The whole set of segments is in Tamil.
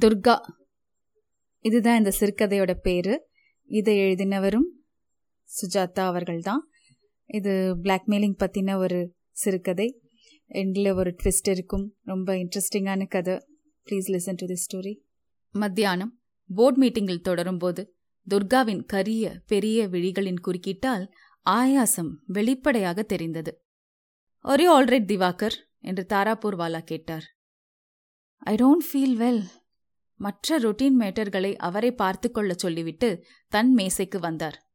துர்கா. இதுதான் இந்த சிறுகதையோட பேர். இதை எழுதினவரும் சுஜாதா அவர்கள்தான். இது பிளாக்மெயிலிங் பற்றின ஒரு சிறுகதை. எண்டில் ஒரு ட்விஸ்ட் இருக்கும். ரொம்ப இன்ட்ரெஸ்டிங்கான கதை. Please listen to the story மத்தியானம். போர்ட் மீட்டிங்கில் தொடரும்போது துர்காவின் கரிய பெரிய விழிகளின் குறுக்கீட்டால் ஆயாசம் வெளிப்படையாக தெரிந்தது. ஒரே ஆல்ரைட் திவாகர் என்று தாராபூர் வாலா கேட்டார். ஐ டோன்ட் ஃபீல் வெல் மற்ற ரொட்டீன் மேட்டர்களை அவரை பார்த்து கொள்ள சொல்லிவிட்டு தன் மேசைக்கு வந்தார்.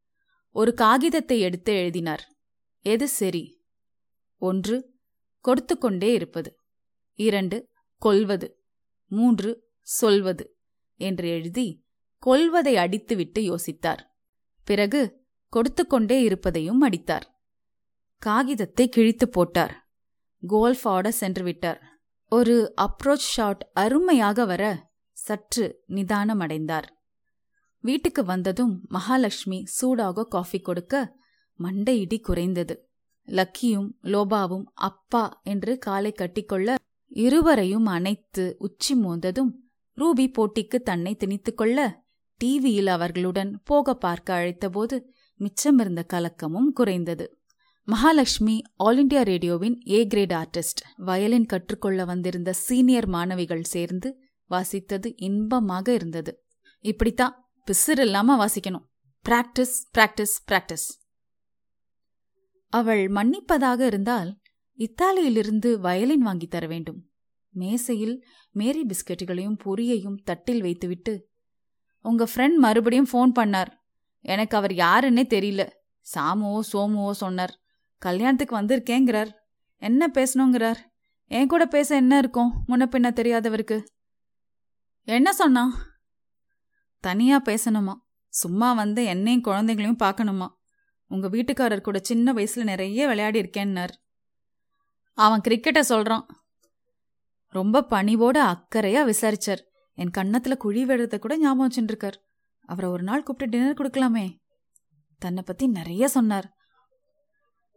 ஒரு காகிதத்தை எடுத்து எழுதினார். எது சரி? ஒன்று கொடுத்து கொண்டே இருப்பது. இரண்டு கொல்வது மூன்று சொல்வது. என்று எழுதி கொல்வதை அடித்துவிட்டு யோசித்தார். பிறகு கொடுத்து கொண்டே இருப்பதையும் அடித்தார். காகிதத்தை கிழித்து போட்டார். கோல்ஃப் ஆட சென்று விட்டார். ஒரு அப்ரோச் ஷாட் அருமையாக வர சற்று நிதானமடைந்தார். வீட்டுக்கு வந்ததும் மகாலட்சுமி சூடாக காஃபி கொடுக்க மண்டையிடி குறைந்தது. லக்கியும் லோபாவும் அப்பா என்று காலை கட்டிக்கொள்ள இருவரையும் அணைத்து உச்சி மோந்ததும் ரூபி போட்டிக்கு தன்னை திணித்துக்கொள்ள டிவியில் அவர்களுடன் போக பார்க்க அழைத்தபோது மிச்சமிருந்த கலக்கமும் குறைந்தது. மகாலட்சுமி ஆல் இண்டியா ரேடியோவின் ஏ கிரேட் ஆர்டிஸ்ட் வயலின் கற்றுக்கொள்ள வந்திருந்த சீனியர் மாணவிகள் சேர்ந்து வாசித்தது இன்பமாக இருந்தது. இப்படித்தான் பிசிறு இல்லாம வாசிக்கணும். பிராக்டிஸ் பிராக்டிஸ் பிராக்டிஸ் அவள் மன்னிப்பதாக இருந்தால் இத்தாலியிலிருந்து வயலின் வாங்கி தர வேண்டும். மேசையில் மேரி பிஸ்கெட்டுகளையும் பொரியையும் தட்டில் வைத்துவிட்டு உங்க ஃப்ரெண்ட் மறுபடியும் ஃபோன் பண்ணார். எனக்கு அவர் யாருன்னே தெரியல. சாமுவோ சோமுவோ சொன்னார். கல்யாணத்துக்கு வந்திருக்கேங்கிறார். என்ன பேசணுங்கிறார்? என் கூட பேச என்ன இருக்கும்? முன்ன பின்ன தெரியாதவருக்கு. என்ன சொன்னான் தனியாக பேசணுமா? சும்மா வந்து என்னையும் குழந்தைங்களையும் பார்க்கணுமா? உங்கள் வீட்டுக்காரர் கூட சின்ன வயசில் நிறைய விளையாடி இருக்கேன்னார். அவன் கிரிக்கெட்டை சொல்கிறான் ரொம்ப பணிவோட அக்கறையாக விசாரிச்சார். என் கன்னத்தில் குழி விழுறத கூட ஞாபகம் வச்சுருக்கார் அவரை ஒரு நாள் கூப்பிட்டு டின்னர் கொடுக்கலாமே. தன்னை பற்றி நிறைய சொன்னார்.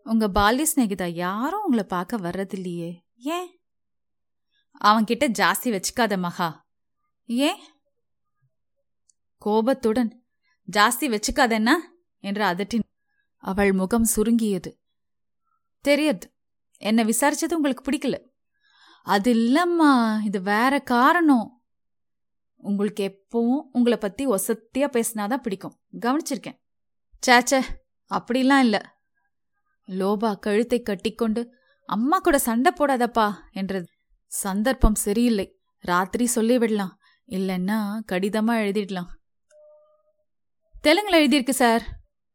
உங்கள் பால்ய சிநேகிதா யாரும் உங்களை பார்க்க வர்றதில்லையே. ஏன்? அவன்கிட்ட ஜாஸ்தி வச்சுக்காத மகா. ஏன்? கோபத்துடன் ஜாஸ்தி வச்சுக்காதென்னா என்று அதட்டின் அவள் முகம் சுருங்கியது. தெரியாது. என்னை விசாரிச்சது உங்களுக்கு பிடிக்கல. அது இல்லம்மா. இது வேற காரணம். உங்களுக்கு எப்பவும் உங்களை பத்தி ஒசத்தியா பேசினாதான் பிடிக்கும். கவனிச்சிருக்கேன். சேச்சே அப்படிலாம் இல்ல. லோபா கழுத்தை கட்டிக்கொண்டு அம்மா கூட சண்டை போடாதப்பா என்றது. சந்தர்ப்பம் சரியில்லை. ராத்திரி சொல்லிவிடலாம். இல்லைன்னா கடிதமாக எழுதிடலாம். தெலுங்கில் எழுதியிருக்கு சார்.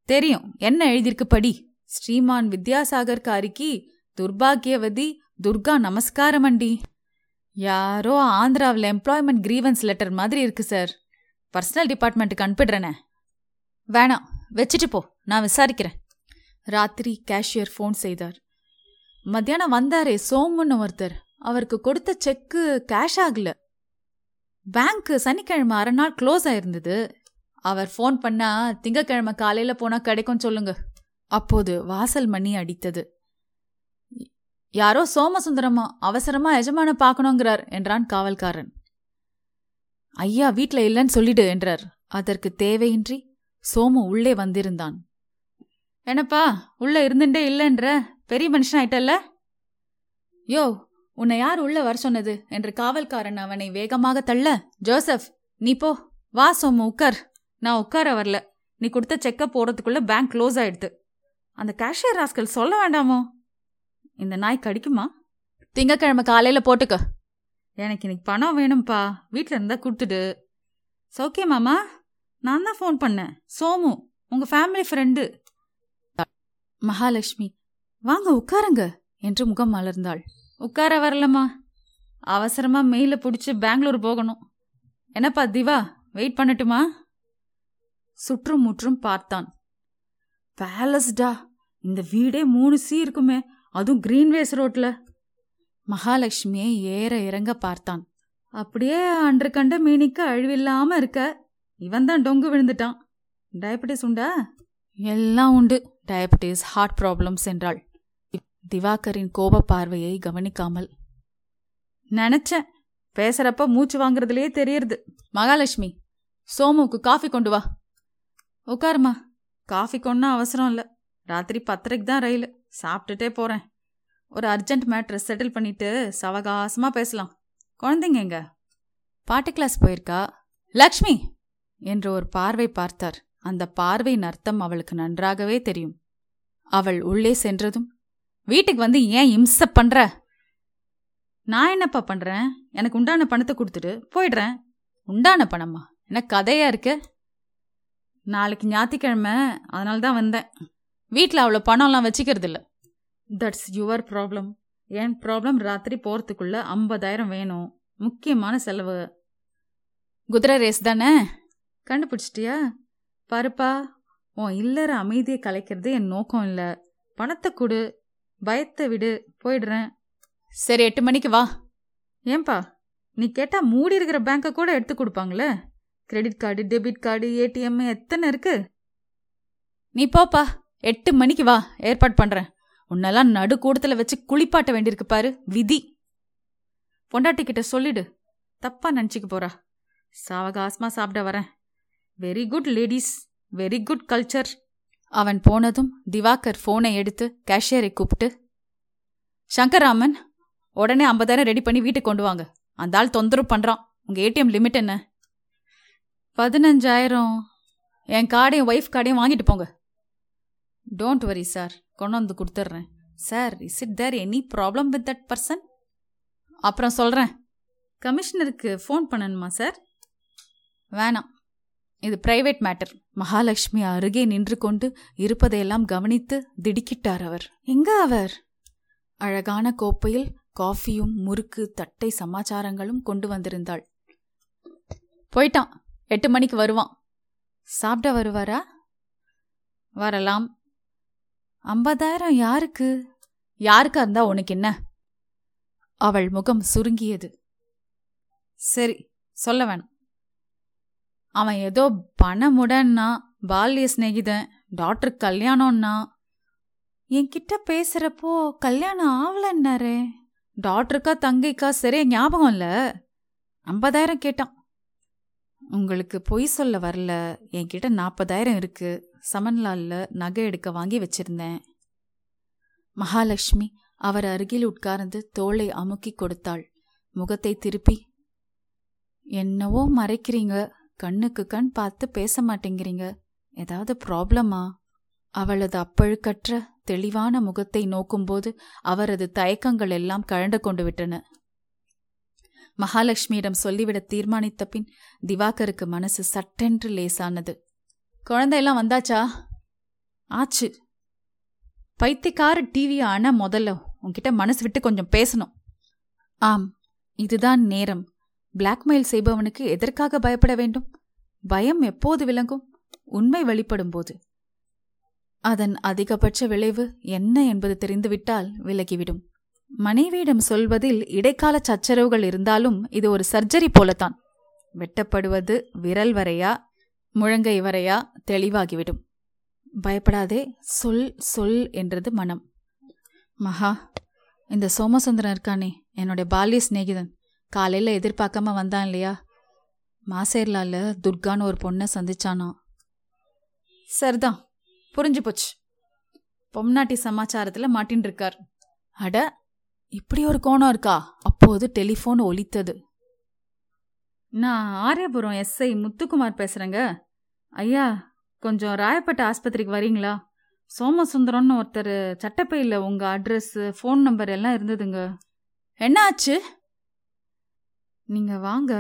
தெரியும். என்ன எழுதியிருக்கு படி? ஸ்ரீமான் வித்யாசாகர் காரிக்கு துர்பாகியவதி துர்கா நமஸ்காரம் அண்டி. யாரோ ஆந்திராவில் எம்ப்ளாய்மெண்ட் கிரீவன்ஸ் லெட்டர் மாதிரி இருக்கு சார். பர்சனல் டிபார்ட்மெண்ட்டுக்கு அனுப்பிடுறேனே. வேணாம். வச்சுட்டு போ. நான் விசாரிக்கிறேன். ராத்திரி கேஷியர் ஃபோன் செய்தார். மத்தியானம் வந்தாரே சோமுன்னு ஒருத்தர். அவருக்கு கொடுத்த செக்கு கேஷ் ஆகல. பேங்க் சனிக்கிழமை அரை நாள் க்ளோஸ் ஆயிருந்தது. அவர் ஃபோன் பண்ணா திங்கக்கிழமை காலையில போனா கிடைக்கும் சொல்லுங்க. அப்போது வாசல் மணி அடித்தது. யாரோ சோமசுந்தரமா அவசரமா எஜமான பார்க்கணுங்கிறார் என்றான் காவல்காரன். ஐயா வீட்டில் இல்லைன்னு சொல்லிடு என்றார். அதற்கு தேவையின்றி சோமு உள்ளே வந்திருந்தான். என்னப்பா உள்ள இருந்துட்டே இல்லைன்ற? பெரிய மனுஷன் ஆயிட்டல்ல யோ உன்னை யார் உள்ள வர சொன்னது? என்று காவல்காரன் அவனை வேகமாக தள்ள ஜோசப் நீ போ. வா சோமு உட்கார் நான் உட்கார வரல. நீ கொடுத்த செக்க போறதுக்குள்ள பேங்க் க்ளோஸ் ஆயிடுது. அந்த கேஷியர் ராஸ்கல் சொல்ல வேண்டாமோ? இந்த நாய் கடிக்குமா? திங்கக்கிழமை காலையில போட்டுக்க. எனக்கு இன்னைக்கு பணம் வேணும்ப்பா வீட்டில் இருந்தால் கொடுத்துடு. சௌக்கியமாமா நான் தான் ஃபோன் பண்ணேன். சோமு உங்கள் ஃபேமிலி ஃப்ரெண்டு மகாலட்சுமி வாங்க உட்காருங்க என்று முகம் மலர்ந்தாள். உட்கார வரலம்மா. அவசரமா மெயில பிடிச்சி பெங்களூர் போகணும். என்னப்பா திவா வெயிட் பண்ணட்டுமா? சுற்றும் முற்றும் பார்த்தான். பேலஸ்டா இந்த வீடே மூணு சீ இருக்குமே. அதுவும் கிரீன்வேஸ் ரோட்ல மகாலட்சுமியை ஏற இறங்க பார்த்தான். அப்படியே அன்று கண்ட மீனிக்கு அழிவில்லாம இருக்க. இவன் தான் டொங்கு விழுந்துட்டான். டயபெட்டிஸ் உண்டா? எல்லாம் உண்டு. டயபெட்டிஸ் ஹார்ட் ப்ராப்ளம்ஸ் என்றாள். திவாகரின் கோப பார்வையை கவனிக்காமல் நினைச்சேன் பேசுறப்ப மூச்சு வாங்குறதுலயே தெரியறது. மகாலட்சுமி சோமுக்கு காஃபி கொண்டு வா. உட்காருமா காஃபி கொண்டா அவசரம் இல்லை. ராத்திரி பத்தரைக்கு தான் ரயில். சாப்பிட்டுட்டே போகிறேன் ஒரு அர்ஜென்ட் மேட்ரை செட்டில் பண்ணிட்டு சவகாசமாக பேசலாம். குழந்தைங்க எங்க? பாட்டு கிளாஸ் போயிருக்கா. லக்ஷ்மி! என்று ஒரு பார்வை பார்த்தார். அந்த பார்வையின் அர்த்தம் அவளுக்கு நன்றாகவே தெரியும். அவள் உள்ளே சென்றதும் வீட்டுக்கு வந்து ஏன் இம்சப் பண்ற? நான் என்னப்பா பண்றேன்? எனக்கு உண்டான பணத்தை கொடுத்துட்டு போயிடுறேன். உண்டான பணமா? என்ன கதையா இருக்கு? நாளைக்கு ஞாயிற்றுக்கிழமை அதனால தான் வந்தேன். வீட்டில் அவ்வளோ பணம்லாம் வச்சுக்கிறது இல்லை தட்ஸ் யுவர் ப்ராப்ளம் என் ப்ராப்ளம் ராத்திரி போகிறதுக்குள்ள ஐம்பதாயிரம் வேணும். முக்கியமான செலவு. குதிரை ரேஸ் தானே? கண்டுபிடிச்சிட்டியா? பாருப்பா உன் இல்லற அமைதியை கலைக்கிறது என் நோக்கம் இல்லை. பணத்தை கொடு. பயத்தை விடு போயிடுறேன். சரி எட்டு மணிக்கு வா. ஏன்பா நீ கேட்டா மூடி இருக்கிற பேங்கை கூட எடுத்து கொடுப்பாங்களே? Credit card debit card ATM எத்தனை இருக்கு? நீ போப்பா எட்டு மணிக்கு வா ஏற்பாடு பண்றேன். உன்னெல்லாம் நடு கூடத்துல வச்சு குளிப்பாட்ட வேண்டியிருக்கு பாரு விதி. பொண்டாட்டி கிட்ட சொல்லிடு தப்பா நினச்சிக்க போறா. சாவகாசமா சாப்பிட வரேன். Very good ladies very good culture அவன் போனதும் திவாகர் ஃபோனை எடுத்து கேஷியரை கூப்பிட்டு சங்கர்ராமன் உடனே ஐம்பதாயிரம் ரெடி பண்ணி வீட்டுக்கு கொண்டு வாங்க. அந்த ஆள் தொந்தரவு பண்ணுறான் உங்கள் ஏடிஎம் லிமிட் என்ன? பதினஞ்சாயிரம். என் கார்டையும் ஒய்ஃப் கார்டையும் வாங்கிட்டு போங்க. டோன்ட் வரி சார் கொண்டு வந்து கொடுத்துட்றேன். Sir is it there any problem with that person அப்புறம் சொல்கிறேன் கமிஷனருக்கு ஃபோன் பண்ணணுமா சார் வேணாம். இது பிரைவேட் மேட்டர் மகாலட்சுமி அருகே நின்று கொண்டு இருப்பதையெல்லாம் கவனித்து திடுக்கிட்டார் அவர். எங்க அவர்? அழகான கோப்பையில் காஃபியும் முறுக்கு தட்டை சமாச்சாரங்களும் கொண்டு வந்திருந்தாள். போயிட்டான். எட்டு மணிக்கு வருவான். சாப்பிட வருவாரா? வரலாம். ஐம்பதாயிரம் யாருக்கு? யாருக்கா இருந்தா உனக்கு என்ன? அவள் முகம் சுருங்கியது. சரி சொல்ல வேணாம். அவன் ஏதோ பணமுடன்னா பால்ய சிநேகிதன் டாக்டர் கல்யாணம்னா. என்கிட்ட பேசுறப்போ கல்யாணம் ஆகலன்னாரே டாக்டருக்கா தங்கைக்கா சரியா ஞாபகம் இல்லை. ஐம்பதாயிரம் கேட்டான். உங்களுக்கு பொய் சொல்ல வரல. என்கிட்ட நாற்பதாயிரம் இருக்கு. சமன்லாலில் நகை எடுக்க வாங்கி வச்சிருந்தேன். மகாலட்சுமி அவர் அருகில் உட்கார்ந்து தோளை அமுக்கி கொடுத்தாள். முகத்தை திருப்பி என்னவோ மறைக்கிறீங்க. கண்ணுக்கு கண் பார்த்து பேச மாட்டேங்கிறீங்க. ஏதாவது ப்ராப்ளமா? அவளது அப்பழுக்கற்ற தெளிவான முகத்தை நோக்கும்போது அவரது தயக்கங்கள் எல்லாம் கழண்டு கொண்டு விட்டன. மகாலட்சுமியிடம் சொல்லிவிட தீர்மானித்த பின் திவாகருக்கு மனசு சட்டென்று லேசானது. குழந்தையெல்லாம் வந்தாச்சா? ஆச்சு. பைத்தியக்கார டிவி ஆன முதல்ல உன்கிட்ட மனசு விட்டு கொஞ்சம் பேசணும். ஆம் இதுதான் நேரம். பிளாக்மெயில் செய்பவனுக்கு எதற்காக பயப்பட வேண்டும்? பயம் எப்போது விளங்கும்? உண்மை வெளிப்படும் போது அதன் அதிகபட்ச விளைவு என்ன என்பது தெரிந்துவிட்டால் விலகிவிடும். மனைவியிடம் சொல்வதில் இடைக்கால சச்சரவுகள் இருந்தாலும் இது ஒரு சர்ஜரி போலத்தான். வெட்டப்படுவது விரல் வரையா முழங்கை வரையா தெளிவாகிவிடும். பயப்படாதே சொல் சொல் என்றது மனம். மகா இந்த சோமசுந்தரன் இருக்கானே என்னுடைய பால்ய சிநேகிதன். காலையில் எதிர்பார்க்காம வந்தான் இல்லையா? மாசேர்லால துர்கான்னு ஒரு பொண்ணை சந்திச்சானா? சரிதான் புரிஞ்சு போச்சு. பொம்னாட்டி சமாச்சாரத்தில் மாட்டின்னு இருக்கார் அட இப்படி ஒரு கோணம் இருக்கா? அப்போது டெலிஃபோன் ஒலித்தது. நான் ஆரியபுரம் எஸ்ஐ முத்துக்குமார் பேசுகிறேங்க ஐயா கொஞ்சம் ராயப்பேட்டை ஆஸ்பத்திரிக்கு வரீங்களா? சோமசுந்தரம்னு ஒருத்தர் சட்டப்பையில் உங்கள் அட்ரஸ் ஃபோன் நம்பர் எல்லாம் இருந்ததுங்க. என்ன ஆச்சு நீங்கள் வாங்க.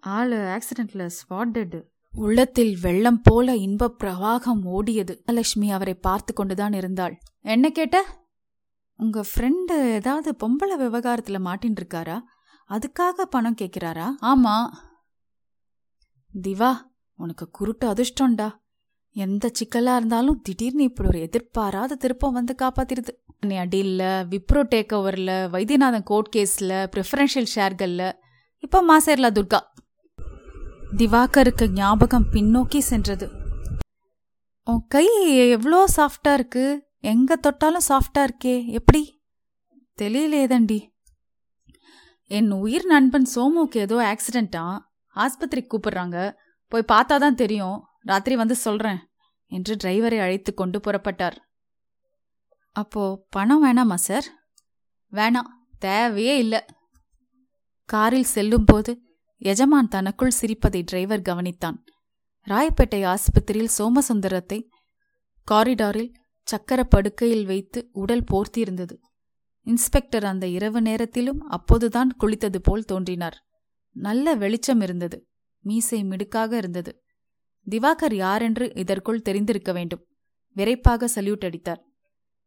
ஆள் ஆக்சிடென்ட்ல ஸ்பாட் டெட் உள்ளத்தில் வெள்ளம் போல இன்பப் பிரவாகம் ஓடியது. லட்சுமி அவரை பார்த்து கொண்டுதான் இருந்தாள். என்ன கேட்ட? உங்க ஃப்ரெண்டு ஏதாவது பொம்பளை விவகாரத்துல மாட்டின் இருக்காரா அதுக்காக பணம் கேட்கிறாரா ஆமா. திவா உனக்கு குருட்டு அதிர்ஷ்டம்டா. எந்த சிக்கலா இருந்தாலும் திடீர்னு இப்படி ஒரு எதிர்பாராத திருப்பம் வந்து காப்பாத்திருது நீ அடியில் விப்ரோ டேக் ஓவரில் வைத்தியநாதன் கோர்ட் கேஸில் ப்ரிஃபரன்ஷியல் ஷேர்களில் இப்போ மாசேர்லா துர்கா. திவாகருக்கு ஞாபகம் பின்னோக்கி சென்றது. உன் கை எவ்வளோ சாஃப்டா இருக்கு? எங்க தொட்டாலும் சாஃப்டா இருக்கே. எப்படி? தெரியலேதண்டி என் உயிர் நண்பன் சோமுக்கு ஏதோ ஆக்சிடென்ட்டா ஆஸ்பத்திரிக்கு கூப்பிடுறாங்க. போய் பார்த்தா தான் தெரியும். ராத்திரி வந்து சொல்றேன் என்று டிரைவரை அழைத்து கொண்டு புறப்பட்டார். அப்போ பணம் வேணாமா சார் வேணாம். தேவையே இல்லை. காரில் செல்லும்போது எஜமான் தனக்குள் சிரிப்பதை டிரைவர் கவனித்தான். ராயப்பேட்டை ஆஸ்பத்திரியில் சோமசுந்தரத்தை காரிடாரில் சக்கர படுக்கையில் வைத்து உடல் போர்த்தியிருந்தது. இன்ஸ்பெக்டர் அந்த இரவு நேரத்திலும் அப்போதுதான் குளித்தது போல் தோன்றினார். நல்ல வெளிச்சம் இருந்தது. மீசை மிடுக்காக இருந்தது. திவாகர் யாரென்று இதற்குள் தெரிந்திருக்க வேண்டும். விரைப்பாக சல்யூட் அடித்தார்.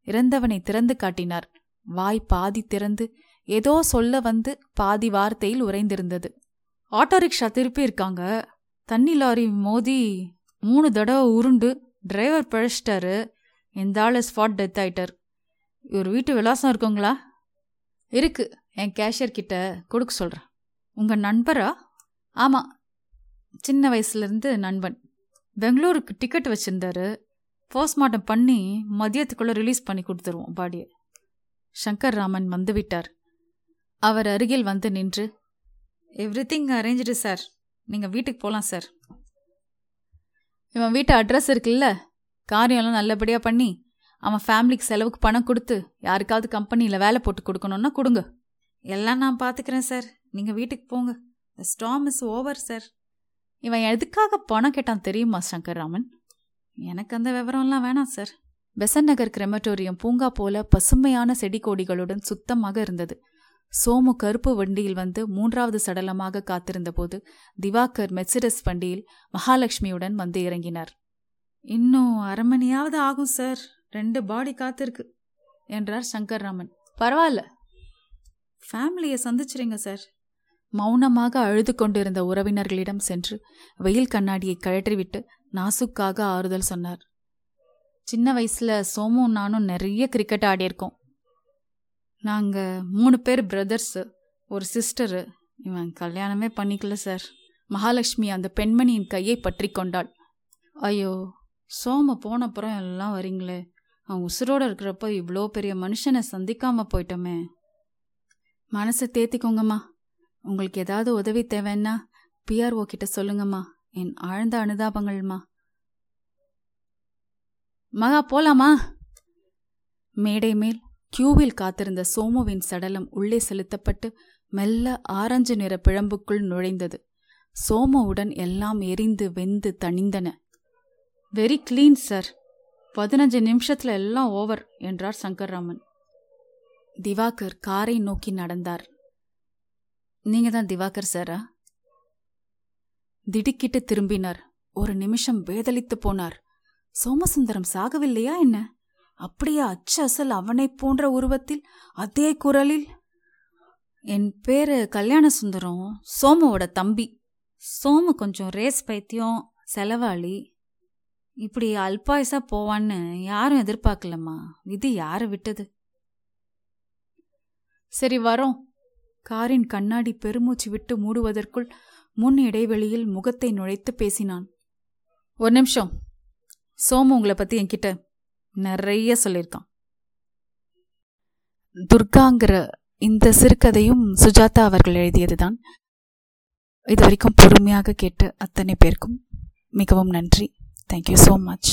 இறந்தவனை திறந்து காட்டினார். வாய் பாதி திறந்து ஏதோ சொல்ல வந்து பாதி வார்த்தையில் உறைந்திருந்தது. ஆட்டோ ரிக்ஷா திருப்பி இருக்காங்க தண்ணி லாரி மோதி மூணு தடவை உருண்டு டிரைவர் பிழைச்சிட்டாரு. இந்த ஆள் ஸ்பாட் டெத் ஆயிட்டார். இவர் வீட்டு விலாசம் இருக்குங்களா? இருக்கு. என் கேஷியர் கிட்ட கொடுக்க சொல்கிறேன் உங்கள் நண்பரா? ஆமாம் சின்ன வயசுலேருந்து நண்பன். பெங்களூருக்கு டிக்கெட் வச்சுருந்தாரு. போஸ்ட்மார்ட்டம் பண்ணி மதியத்துக்குள்ளே ரிலீஸ் பண்ணி கொடுத்துருவோம் பாடியை. சங்கர் ராமன் வந்துவிட்டார் அவர் அருகில் வந்து நின்று எவ்ரி திங் அரேஞ்சு சார் நீங்கள் வீட்டுக்கு போகலாம் சார் இவன் வீட்டு அட்ரஸ் இருக்குல்ல? காரியம்லாம் நல்லபடியாக பண்ணி அவன் ஃபேமிலிக்கு செலவுக்கு பணம் கொடுத்து யாருக்காவது கம்பெனியில் வேலை போட்டு கொடுக்கணுன்னா கொடுங்க. எல்லாம் நான் பார்த்துக்கிறேன் சார் நீங்கள் வீட்டுக்கு போங்க. The storm is over sir இவன் எதுக்காக பணம் கேட்டான் தெரியுமா சங்கர் ராமன் எனக்கு அந்த விவரம்லாம் வேணாம் சார் பெசன் நகர் கிரெமட்டோரியம் பூங்கா போல பசுமையான செடி கொடிகளுடன் சுத்தமாக இருந்தது. சோமு கருப்பு வண்டியில் வந்து மூன்றாவது சடலமாக காத்திருந்தபோது திவாகர் மெர்சிடஸ் வண்டியில் மகாலட்சுமியுடன் வந்து இறங்கினார். இன்னும் அரை மணியாவது ஆகும் சார். ரெண்டு பாடி காத்திருக்கு என்றார் சங்கர்ராமன். பரவாயில்ல. ஃபேமிலியை சந்திச்சிருங்க சார். மௌனமாக அழுது கொண்டிருந்த உறவினர்களிடம் சென்று வெயில் கண்ணாடியை கழற்றிவிட்டு நாசுக்காக ஆறுதல் சொன்னார். சின்ன வயசுல சோமும் நானும் நிறைய கிரிக்கெட் ஆடியிருக்கோம். நாங்கள் மூணு பேர் பிரதர்ஸு ஒரு சிஸ்டரு இவன் கல்யாணமே பண்ணிக்கல சார் மகாலட்சுமி அந்த பெண்மணியின் கையை பற்றி கொண்டாள். ஐயோ சோம போனப்புறம் எல்லாம் வரீங்களே. அவன் உசுரோடு இருக்கிறப்ப இவ்வளோ பெரிய மனுஷனை சந்திக்காமல் போயிட்டோமே. மனசை தேத்திக்கோங்கம்மா. உங்களுக்கு ஏதாவது உதவி தேவைன்னா பிஆர்ஓ கிட்ட சொல்லுங்கம்மா. என் ஆழ்ந்த அனுதாபங்கள்மா. மகா போலாமா? மேடை மேல் கியூவில் காத்திருந்த சோமுவின் சடலம் உள்ளே செலுத்தப்பட்டு மெல்ல ஆரஞ்சு நிற பிழம்புக்குள் நுழைந்தது. சோமுவுடன் எல்லாம் எரிந்து வெந்து தணிந்தன. Very clean sir. பதினஞ்சு நிமிஷத்துல எல்லாம் ஓவர் என்றார் சங்கர்ராமன். திவாகர் காரை நோக்கி நடந்தார். நீங்க தான் திவாகர் சாரா? திடுக்கிட்டு திரும்பினார். ஒரு நிமிஷம் வேதளித்து போனார். சோமசுந்தரம் சாகவில்லையா என்ன? அப்படியே அச்சு அசல் அவனைப் போன்ற உருவத்தில் அதே குரலில் என் பேரு கல்யாண சுந்தரம் சோமுவோட தம்பி. சோமு கொஞ்சம் ரேஸ் பைத்தியம் செலவாளி. இப்படி அல்பாயுசா போவான்னு யாரும் எதிர்பார்க்கலம்மா. விதி யாரை விட்டது? சரி வரோம். காரின் கண்ணாடி பெருமூச்சு விட்டு மூடுவதற்குள் முன் இடைவெளியில் முகத்தை நுழைத்து பேசினான். ஒரு நிமிஷம். சோமு உங்களை பத்தி என்கிட்ட நிறைய சொல்லியிருக்கான். துர்காங்கிற இந்த சிறுகதையும் சுஜாதா அவர்கள் எழுதியது தான் இது வரைக்கும் பொறுமையாக கேட்டு அத்தனை பேருக்கும் மிகவும் நன்றி. Thank you so much